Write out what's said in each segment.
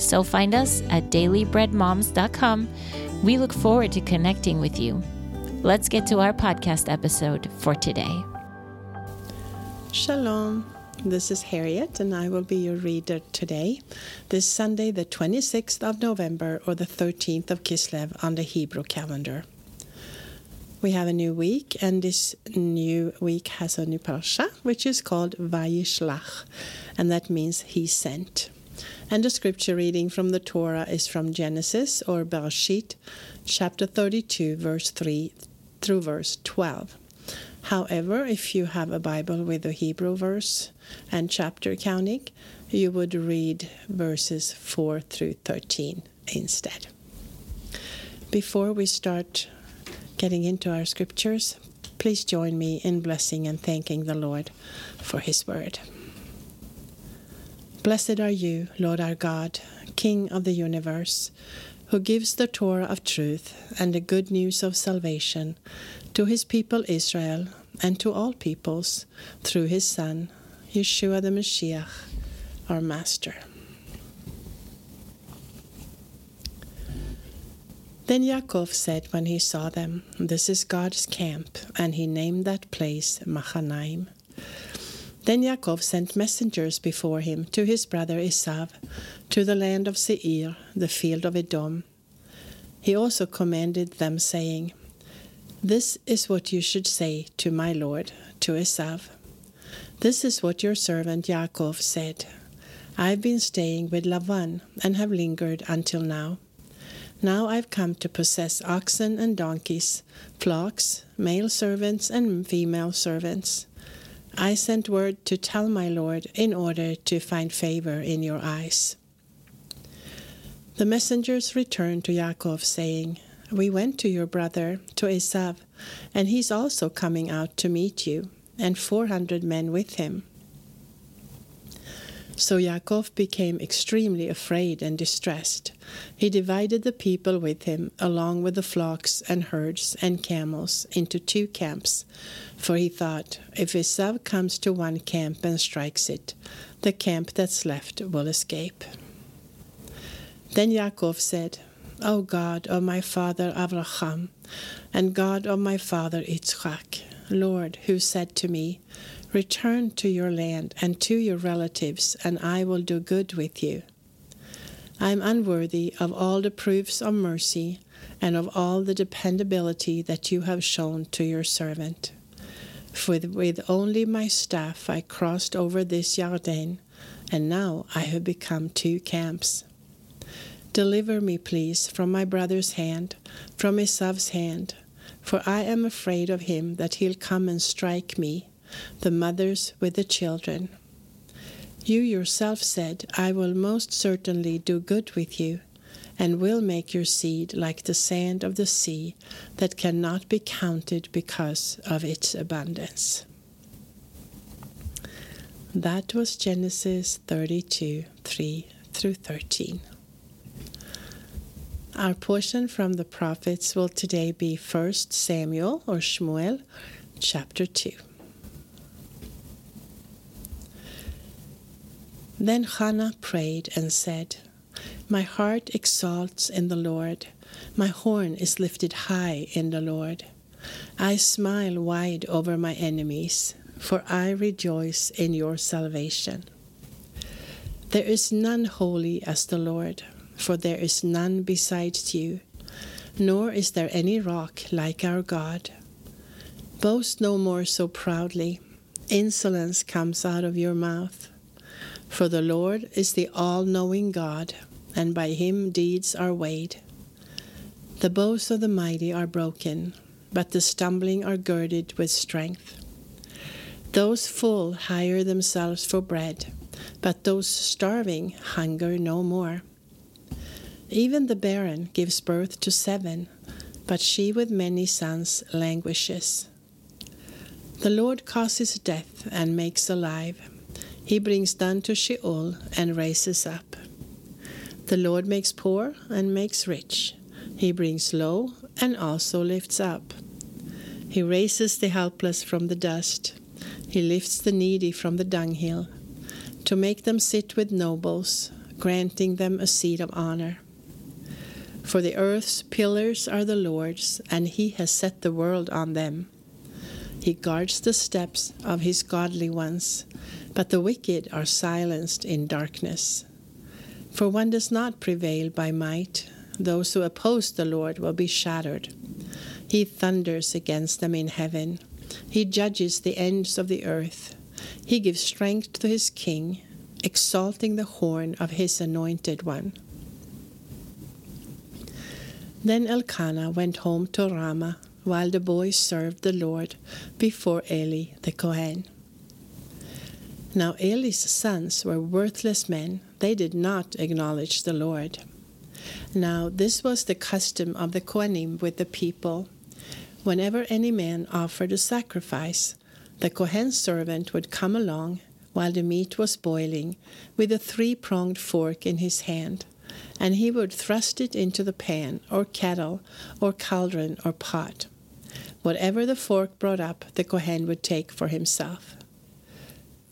So find us at dailybreadmoms.com. We look forward to connecting with you. Let's get to our podcast episode for today. Shalom. This is Harriet, and I will be your reader today, this Sunday, the 26th of November or the 13th of Kislev on the Hebrew calendar. We have a new week, and this new week has a new parasha, which is called Vayishlach, and that means He sent. And the scripture reading from the Torah is from Genesis or Bereshit, chapter 32, verse 3 through verse 12. However, if you have a Bible with a Hebrew verse and chapter counting, you would read verses 4 through 13 instead. Before we start getting into our scriptures, please join me in blessing and thanking the Lord for His word. Blessed are you, Lord our God, King of the universe, who gives the Torah of truth and the good news of salvation to his people Israel and to all peoples through his Son, Yeshua the Messiah, our Master. Then Yaakov said when he saw them, This is God's camp, and he named that place Machanaim. Then Yaakov sent messengers before him to his brother Esav, to the land of Seir, the field of Edom. He also commanded them, saying, This is what you should say to my lord, to Esav. This is what your servant Yaakov said. I've been staying with Lavan and have lingered until now. Now I've come to possess oxen and donkeys, flocks, male servants and female servants. I sent word to tell my Lord in order to find favor in your eyes. The messengers returned to Yaakov, saying, We went to your brother, to Esav, and he's also coming out to meet you, and four hundred men with him. So Yaakov became extremely afraid and distressed. He divided the people with him, along with the flocks and herds and camels, into two camps. For he thought, if Esav comes to one camp and strikes it, the camp that's left will escape. Then Yaakov said, O God of my father Abraham, and God of my father Yitzchak, Lord, who said to me, Return to your land and to your relatives, and I will do good with you. I am unworthy of all the proofs of mercy and of all the dependability that you have shown to your servant. For with only my staff I crossed over this Jordan, and now I have become two camps. Deliver me, please, from my brother's hand, from Esav's hand, for I am afraid of him that he'll come and strike me the mothers with the children. You yourself said, I will most certainly do good with you, and will make your seed like the sand of the sea that cannot be counted because of its abundance. That was Genesis 32 3 through 13. Our portion from the prophets will today be 1 Samuel or Shmuel chapter 2. Then Hannah prayed and said, My heart exalts in the Lord, my horn is lifted high in the Lord. I smile wide over my enemies, for I rejoice in your salvation. There is none holy as the Lord, for there is none besides you, nor is there any rock like our God. Boast no more so proudly, insolence comes out of your mouth. For the Lord is the all knowing God, and by him deeds are weighed. The bows of the mighty are broken, but the stumbling are girded with strength. Those full hire themselves for bread, but those starving hunger no more. Even the barren gives birth to seven, but she with many sons languishes. The Lord causes death and makes alive. He brings down to Sheol and raises up. The Lord makes poor and makes rich. He brings low and also lifts up. He raises the helpless from the dust. He lifts the needy from the dunghill to make them sit with nobles, granting them a seat of honor. For the earth's pillars are the Lord's, and he has set the world on them. He guards the steps of his godly ones but the wicked are silenced in darkness. For one does not prevail by might. Those who oppose the Lord will be shattered. He thunders against them in heaven. He judges the ends of the earth. He gives strength to his king, exalting the horn of his anointed one. Then Elkanah went home to Ramah while the boys served the Lord before Eli the Kohen. Now Eli's sons were worthless men. They did not acknowledge the Lord. Now this was the custom of the Kohanim with the people. Whenever any man offered a sacrifice, the Kohen's servant would come along while the meat was boiling with a three pronged fork in his hand, and he would thrust it into the pan or kettle or cauldron or pot. Whatever the fork brought up, the Kohen would take for himself.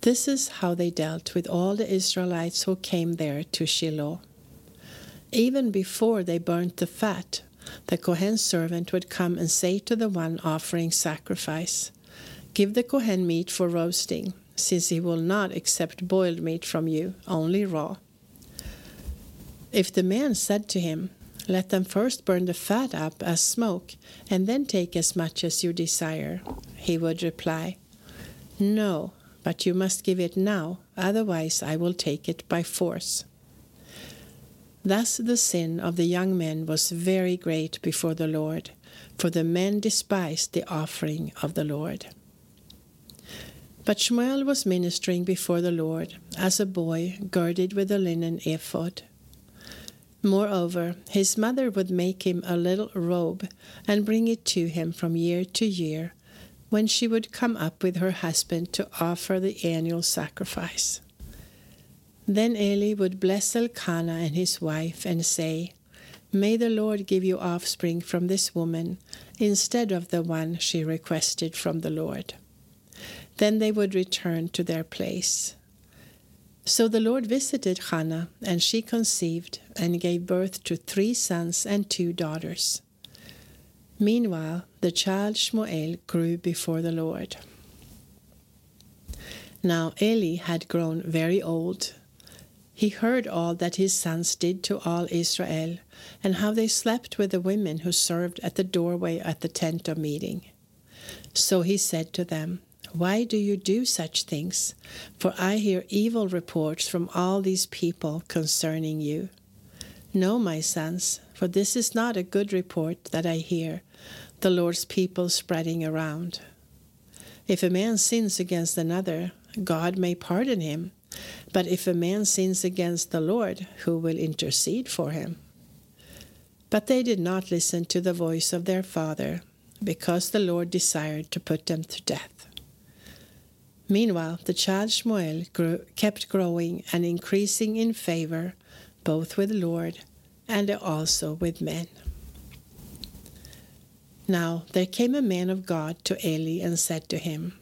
This is how they dealt with all the Israelites who came there to Shiloh. Even before they burnt the fat, the Kohen's servant would come and say to the one offering sacrifice, Give the Kohen meat for roasting, since he will not accept boiled meat from you, only raw. If the man said to him, Let them first burn the fat up as smoke, and then take as much as you desire, he would reply, No, but you must give it now, otherwise I will take it by force. Thus the sin of the young men was very great before the Lord, for the men despised the offering of the Lord. But Shmuel was ministering before the Lord as a boy girded with a linen ephod. Moreover, his mother would make him a little robe and bring it to him from year to year when she would come up with her husband to offer the annual sacrifice. Then Eli would bless Elkanah and his wife and say, May the Lord give you offspring from this woman instead of the one she requested from the Lord. Then they would return to their place. So the Lord visited Hannah, and she conceived and gave birth to three sons and two daughters. Meanwhile, the child Shmuel grew before the Lord. Now Eli had grown very old. He heard all that his sons did to all Israel, and how they slept with the women who served at the doorway at the tent of meeting. So he said to them, Why do you do such things? For I hear evil reports from all these people concerning you. No, my sons, for this is not a good report that I hear, the Lord's people spreading around. If a man sins against another, God may pardon him, but if a man sins against the Lord, who will intercede for him? But they did not listen to the voice of their father, because the Lord desired to put them to death. Meanwhile, the child Shmuel grew, kept growing and increasing in favor, both with the Lord and also with men. Now there came a man of God to Eli and said to him,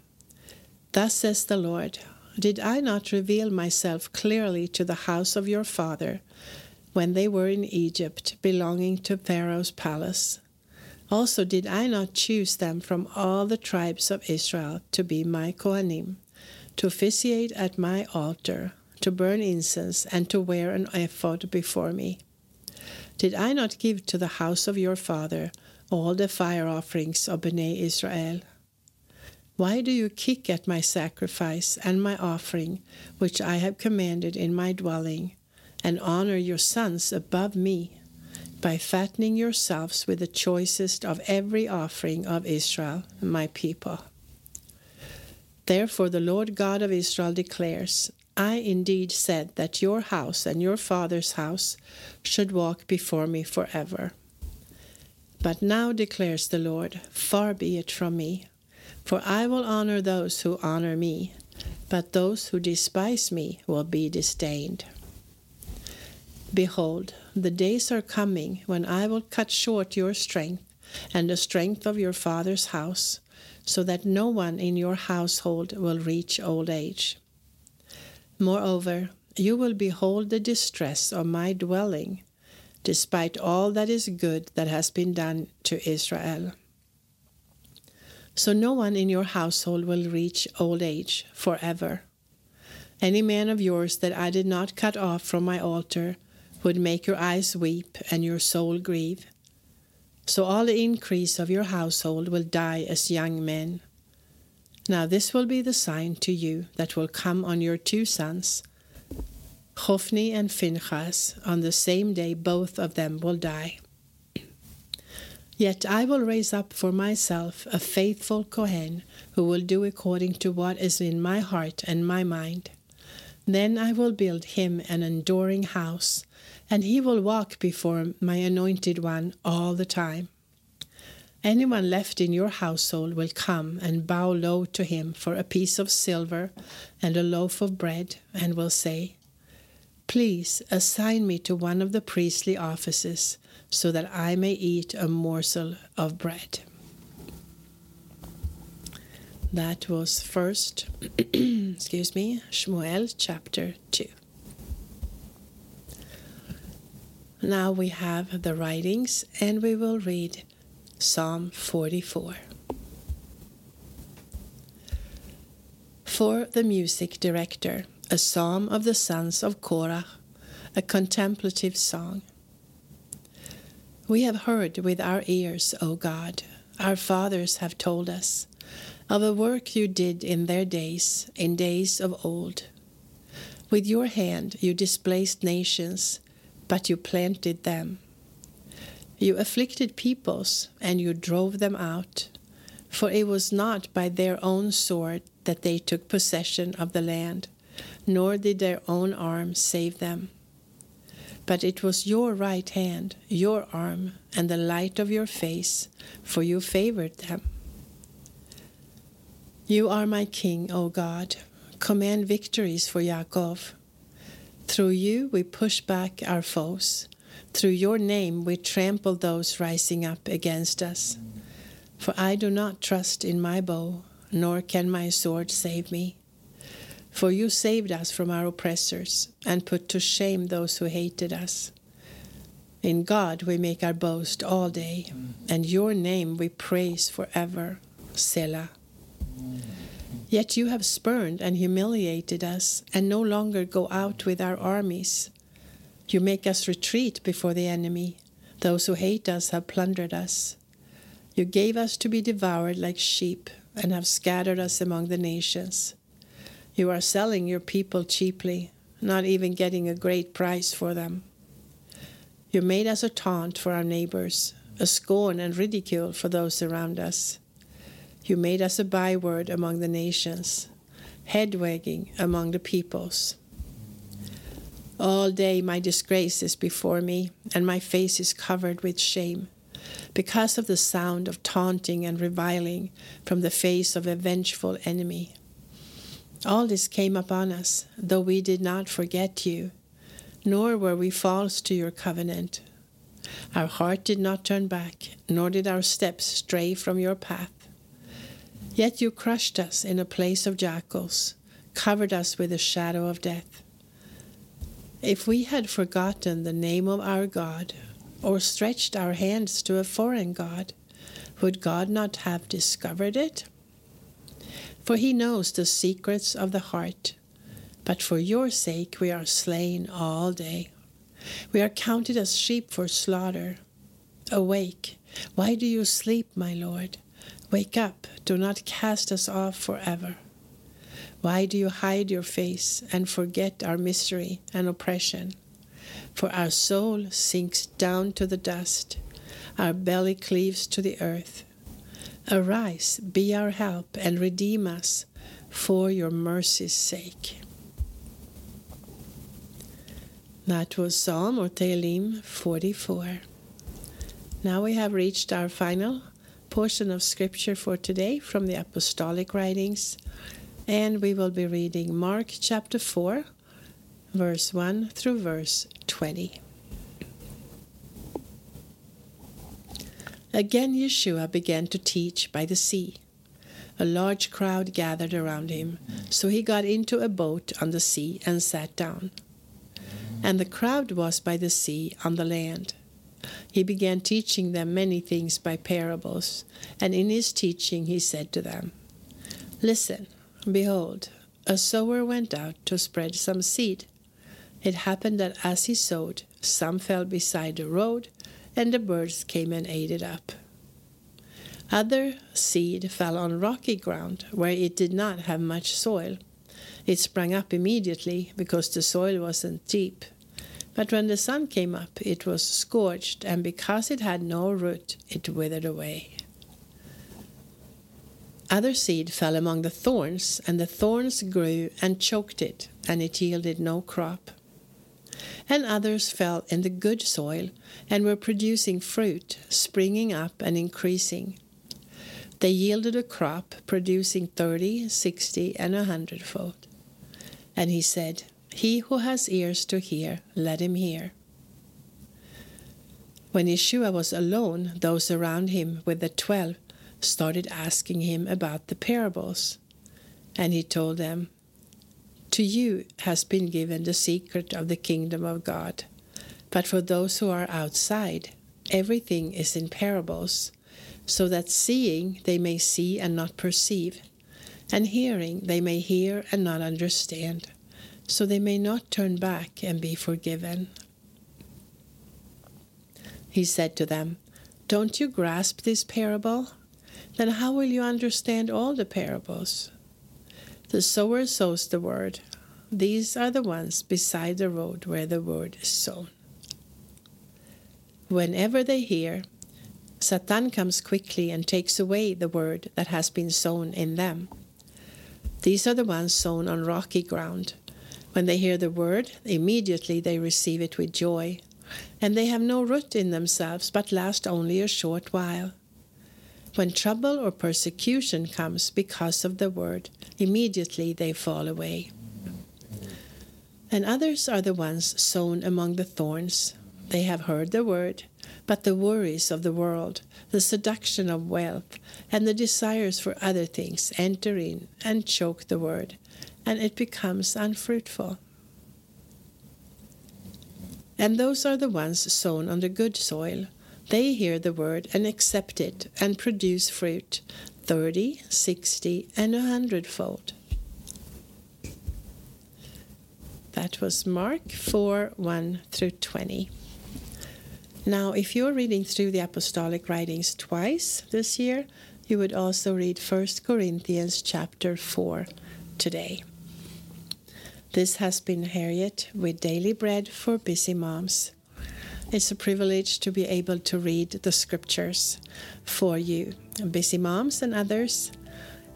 Thus says the Lord, Did I not reveal myself clearly to the house of your father when they were in Egypt, belonging to Pharaoh's palace? Also did I not choose them from all the tribes of Israel to be my Kohanim, to officiate at my altar, to burn incense, and to wear an ephod before me? Did I not give to the house of your father all the fire offerings of Bnei Israel? Why do you kick at my sacrifice and my offering, which I have commanded in my dwelling, and honor your sons above me, by fattening yourselves with the choicest of every offering of Israel, my people? Therefore, the Lord God of Israel declares I indeed said that your house and your father's house should walk before me forever. But now declares the Lord, Far be it from me for I will honor those who honor me, but those who despise me will be disdained. Behold, the days are coming when I will cut short your strength and the strength of your father's house, so that no one in your household will reach old age. Moreover, you will behold the distress of my dwelling, despite all that is good that has been done to Israel. So no one in your household will reach old age forever. Any man of yours that I did not cut off from my altar would make your eyes weep and your soul grieve. So all the increase of your household will die as young men. Now this will be the sign to you that will come on your two sons, Hophni and Phinehas. On the same day both of them will die. Yet I will raise up for myself a faithful Kohen who will do according to what is in my heart and my mind. Then I will build him an enduring house, and he will walk before my anointed one all the time. Anyone left in your household will come and bow low to him for a piece of silver and a loaf of bread, and will say, Please assign me to one of the priestly offices so that I may eat a morsel of bread. That was first, excuse me, Shmuel chapter 2. Now we have the writings and we will read Psalm 44. For the music director, a psalm of the sons of Korah, a contemplative song. We have heard with our ears, O God, our fathers have told us, of the work you did in their days, in days of old. With your hand you displaced nations, but you planted them. You afflicted peoples, and you drove them out, for it was not by their own sword that they took possession of the land, nor did their own arm save them. But it was your right hand, your arm, and the light of your face, for you favored them. You are my King, O God. Command victories for Yaakov. Through you we push back our foes. Through your name we trample those rising up against us. For I do not trust in my bow, nor can my sword save me. For you saved us from our oppressors and put to shame those who hated us. In God we make our boast all day, and your name we praise forever. Selah. Yet you have spurned and humiliated us, and no longer go out with our armies. You make us retreat before the enemy. Those who hate us have plundered us. You gave us to be devoured like sheep, and have scattered us among the nations. You are selling your people cheaply, not even getting a great price for them. You made us a taunt for our neighbors, a scorn and ridicule for those around us. You made us a byword among the nations, head wagging among the peoples. All day my disgrace is before me, and my face is covered with shame, because of the sound of taunting and reviling from the face of a vengeful enemy. All this came upon us, though we did not forget you, nor were we false to your covenant. Our heart did not turn back, nor did our steps stray from your path. Yet you crushed us in a place of jackals, covered us with the shadow of death. If we had forgotten the name of our God, or stretched our hands to a foreign God, would God not have discovered it? For he knows the secrets of the heart. But for your sake we are slain all day. We are counted as sheep for slaughter. Awake. Why do you sleep, my Lord? Wake up. Do not cast us off forever. Why do you hide your face and forget our misery and oppression? For our soul sinks down to the dust, our belly cleaves to the earth. Arise, be our help, and redeem us for your mercy's sake. That was Psalm or Tehillim 44. Now we have reached our final portion of scripture for today from the Apostolic Writings, and we will be reading Mark chapter 4, verse 1 through verse 20. Again, Yeshua began to teach by the sea. A large crowd gathered around him, so he got into a boat on the sea and sat down. And the crowd was by the sea on the land. He began teaching them many things by parables, and in his teaching he said to them, Listen, behold, a sower went out to spread some seed. It happened that as he sowed, some fell beside the road, and the birds came and ate it up. Other seed fell on rocky ground, where it did not have much soil. It sprang up immediately because the soil wasn't deep. But when the sun came up, it was scorched, and because it had no root, it withered away. Other seed fell among the thorns, and the thorns grew and choked it, and it yielded no crop. And others fell in the good soil, and were producing fruit, springing up and increasing. They yielded a crop, producing thirty, sixty, and a hundredfold. And he said, He who has ears to hear, let him hear. When Yeshua was alone, those around him with the twelve started asking him about the parables. And he told them, To you has been given the secret of the kingdom of God. But for those who are outside, everything is in parables, so that seeing they may see and not perceive, and hearing they may hear and not understand, so they may not turn back and be forgiven. He said to them, Don't you grasp this parable? Then how will you understand all the parables? The sower sows the word. These are the ones beside the road where the word is sown. Whenever they hear, Satan comes quickly and takes away the word that has been sown in them. These are the ones sown on rocky ground. When they hear the word, immediately they receive it with joy, and they have no root in themselves, but last only a short while. When trouble or persecution comes because of the word, immediately they fall away. And others are the ones sown among the thorns. They have heard the word, but the worries of the world, the seduction of wealth, and the desires for other things enter in and choke the word, and it becomes unfruitful. And those are the ones sown on the good soil. They hear the word and accept it and produce fruit thirty, sixty, and a hundredfold. That was Mark 4 1 through 20. Now, if you're reading through the apostolic writings twice this year, you would also read 1 Corinthians chapter 4 today. This has been Harriet with Daily Bread for Busy Moms. It's a privilege to be able to read the scriptures for you, busy moms and others,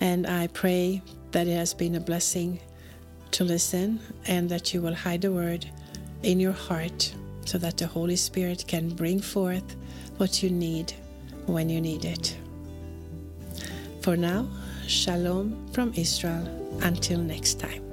and I pray that it has been a blessing to listen and that you will hide the word in your heart so that the Holy Spirit can bring forth what you need when you need it. For now, Shalom from Israel. Until next time.